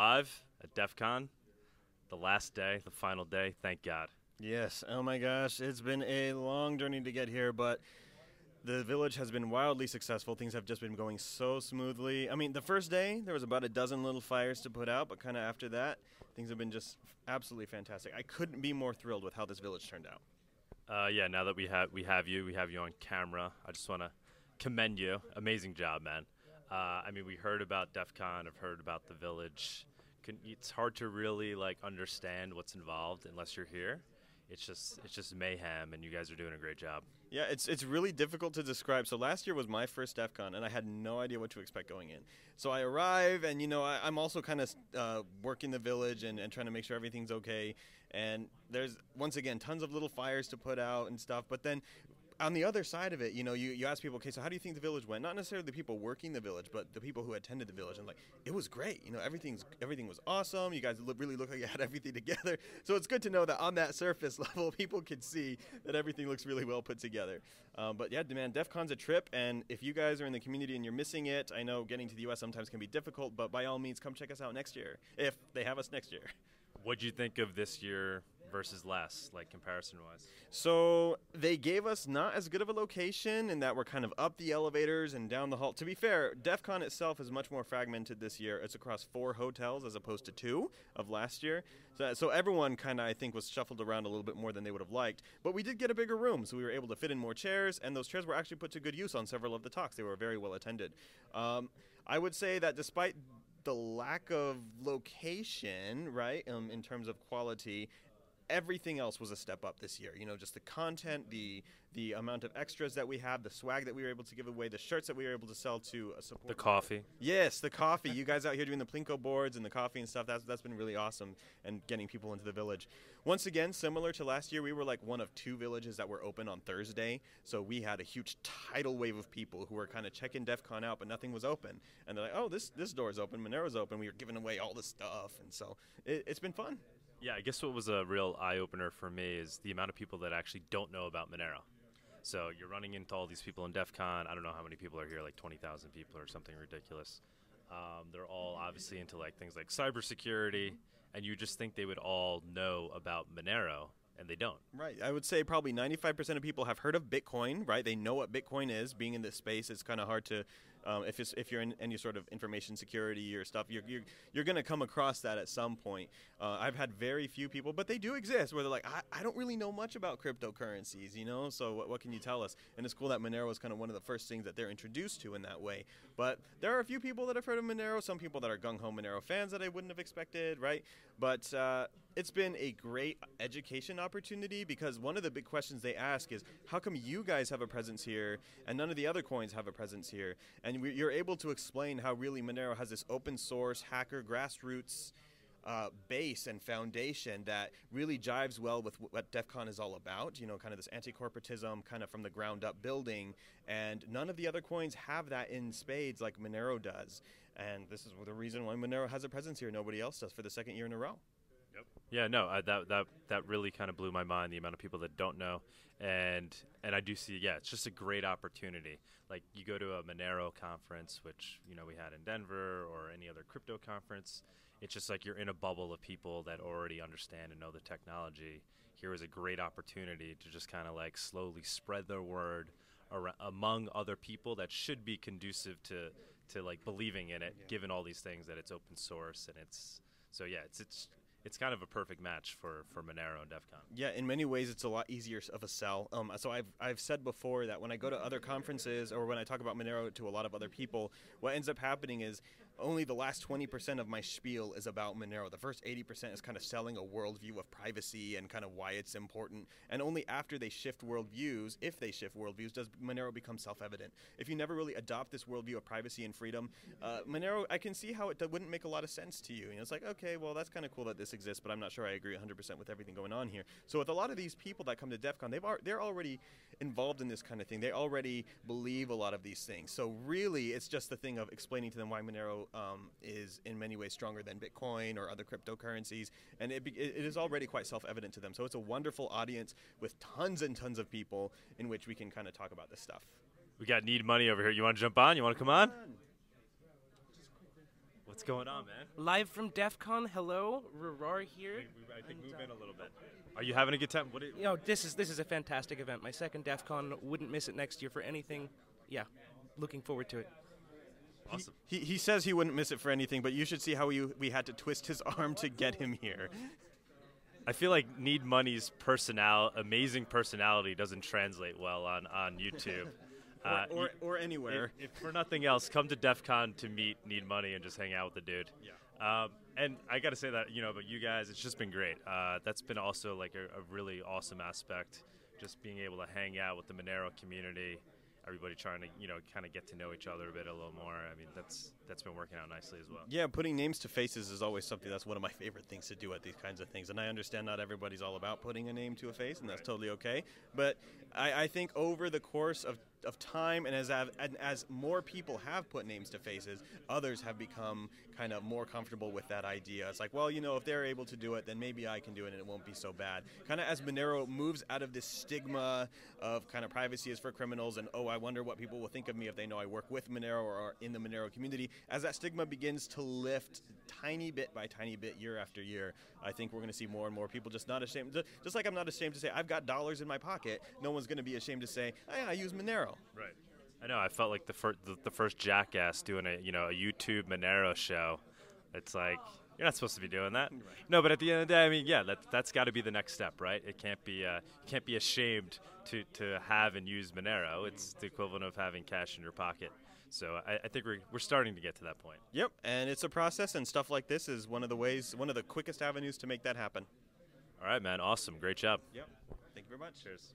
live at DEF CON, the last day, the final day. Thank God. Yes. Oh my gosh, it's been a long journey to get here, but the village has been wildly successful. Things have just been going so smoothly. I mean, the first day there was about a dozen little fires to put out, but kind of after that, things have been just absolutely fantastic. I couldn't be more thrilled with how this village turned out. Uh, yeah, now that we have we have you, we have you on camera. I just want to commend you. Amazing job, man. Uh, I mean, we heard about DEF CON. I've heard about the village. Can, it's hard to really like understand what's involved unless you're here. It's just it's just mayhem, and you guys are doing a great job. Yeah, it's it's really difficult to describe. So last year was my first DEF CON, and I had no idea what to expect going in. So I arrive, and you know I, am also kind of uh, working the village and, and trying to make sure everything's okay. And there's once again tons of little fires to put out and stuff. But then on the other side of it, you know, you, you ask people, okay, so how do you think the village went? Not necessarily the people working the village, but the people who attended the village. And like, it was great. You know, everything's everything was awesome. You guys look, really look like you had everything together. So it's good to know that on that surface level, people can see that everything looks really well put together. Um, but yeah, man, DEF CON's a trip, and if you guys are in the community and you're missing it, I know getting to the U.S. sometimes can be difficult, but by all means, come check us out next year if they have us next year. What'd you think of this year versus less, like comparison wise? So they gave us not as good of a location in that we're kind of up the elevators and down the hall. To be fair, DEF CON itself is much more fragmented this year. It's across four hotels as opposed to two of last year. So, so everyone kind of, I think, was shuffled around a little bit more than they would have liked. But we did get a bigger room, so we were able to fit in more chairs, and those chairs were actually put to good use on several of the talks. They were very well attended. Um, I would say that despite the lack of location, right, um, in terms of quality, everything else was a step up this year. You know, just the content, the the amount of extras that we have, the swag that we were able to give away, the shirts that we were able to sell to uh, support. The coffee. Yes, the coffee. you guys out here doing the plinko boards and the coffee and stuff. That's that's been really awesome and getting people into the village. Once again, similar to last year, we were like one of two villages that were open on Thursday. So we had a huge tidal wave of people who were kind of checking DEF CON out, but nothing was open. And they're like, "Oh, this this door is open. Monero's open." We were giving away all the stuff, and so it, it's been fun. Yeah, I guess what was a real eye opener for me is the amount of people that actually don't know about Monero. So you're running into all these people in DEF CON. I don't know how many people are here, like 20,000 people or something ridiculous. Um, they're all obviously into like things like cybersecurity, and you just think they would all know about Monero, and they don't. Right. I would say probably 95% of people have heard of Bitcoin, right? They know what Bitcoin is. Being in this space, it's kind of hard to um, if, if you're in any sort of information security or stuff, you're, you're, you're going to come across that at some point. Uh, I've had very few people, but they do exist where they're like, I, I don't really know much about cryptocurrencies, you know, so what, what can you tell us? And it's cool that Monero is kind of one of the first things that they're introduced to in that way. But there are a few people that have heard of Monero, some people that are gung ho Monero fans that I wouldn't have expected, right? But uh, it's been a great education opportunity because one of the big questions they ask is how come you guys have a presence here and none of the other coins have a presence here? And we, you're able to explain how really Monero has this open source, hacker, grassroots uh, base and foundation that really jives well with what DEF CON is all about. You know, kind of this anti corporatism, kind of from the ground up building. And none of the other coins have that in spades like Monero does. And this is the reason why Monero has a presence here. Nobody else does for the second year in a row. Yep. Yeah, no, I, that that that really kind of blew my mind. The amount of people that don't know, and and I do see, yeah, it's just a great opportunity. Like you go to a Monero conference, which you know we had in Denver, or any other crypto conference. It's just like you're in a bubble of people that already understand and know the technology. Here is a great opportunity to just kind of like slowly spread the word around, among other people that should be conducive to to like believing in it, yeah. given all these things that it's open source and it's so yeah, it's it's it's kind of a perfect match for for Monero and DEF CON. Yeah, in many ways, it's a lot easier of a sell. Um, so I've I've said before that when I go to other conferences or when I talk about Monero to a lot of other people, what ends up happening is only the last 20% of my spiel is about Monero. The first 80% is kind of selling a worldview of privacy and kind of why it's important. And only after they shift worldviews, if they shift worldviews, does Monero become self evident. If you never really adopt this worldview of privacy and freedom, uh, Monero, I can see how it wouldn't make a lot of sense to you. you know, it's like, okay, well, that's kind of cool that this exists, but I'm not sure I agree 100% with everything going on here. So with a lot of these people that come to DEF CON, they've they're already involved in this kind of thing. They already believe a lot of these things. So really, it's just the thing of explaining to them why Monero um, is in many ways stronger than Bitcoin or other cryptocurrencies, and it, it is already quite self-evident to them. So it's a wonderful audience with tons and tons of people in which we can kind of talk about this stuff. We got need money over here. You want to jump on? You want to come on? What's going on, man? Live from DEF CON. Hello, Rorar here. I think And, move uh, in a little bit. Are you having a good time? What? Are you, You know, this is this is a fantastic event. My second DEF CON. Wouldn't miss it next year for anything. Yeah, looking forward to it. Awesome. He, he says he wouldn't miss it for anything, but you should see how we, we had to twist his arm to get him here. I feel like Need Money's personal, amazing personality doesn't translate well on on YouTube. Uh, or, y- or anywhere. If, if for nothing else, come to DEF CON to meet Need Money and just hang out with the dude. Yeah. Um, and I got to say that, you know, but you guys, it's just been great. Uh, that's been also like a, a really awesome aspect, just being able to hang out with the Monero community, everybody trying to, you know, kind of get to know each other a bit a little more. I mean, that's that's been working out nicely as well. Yeah, putting names to faces is always something that's one of my favorite things to do at these kinds of things. And I understand not everybody's all about putting a name to a face, and that's totally okay. But I, I think over the course of, of time, and as, and as more people have put names to faces, others have become kind of more comfortable with that idea. It's like, well, you know, if they're able to do it, then maybe I can do it and it won't be so bad. Kind of as Monero moves out of this stigma of kind of privacy is for criminals and, oh, I wonder what people will think of me if they know I work with Monero or are in the Monero community. As that stigma begins to lift tiny bit by tiny bit year after year, I think we're going to see more and more people just not ashamed. Just like I'm not ashamed to say I've got dollars in my pocket, no one's going to be ashamed to say, oh, hey, I use Monero. Right. I know. I felt like the first the, the first jackass doing a you know a YouTube Monero show. It's like you're not supposed to be doing that. No, but at the end of the day, I mean, yeah, that that's got to be the next step, right? It can't be uh, you can't be ashamed to to have and use Monero. It's the equivalent of having cash in your pocket. So I, I think we're we're starting to get to that point. Yep, and it's a process, and stuff like this is one of the ways, one of the quickest avenues to make that happen. All right, man. Awesome. Great job. Yep. Thank you very much. Cheers.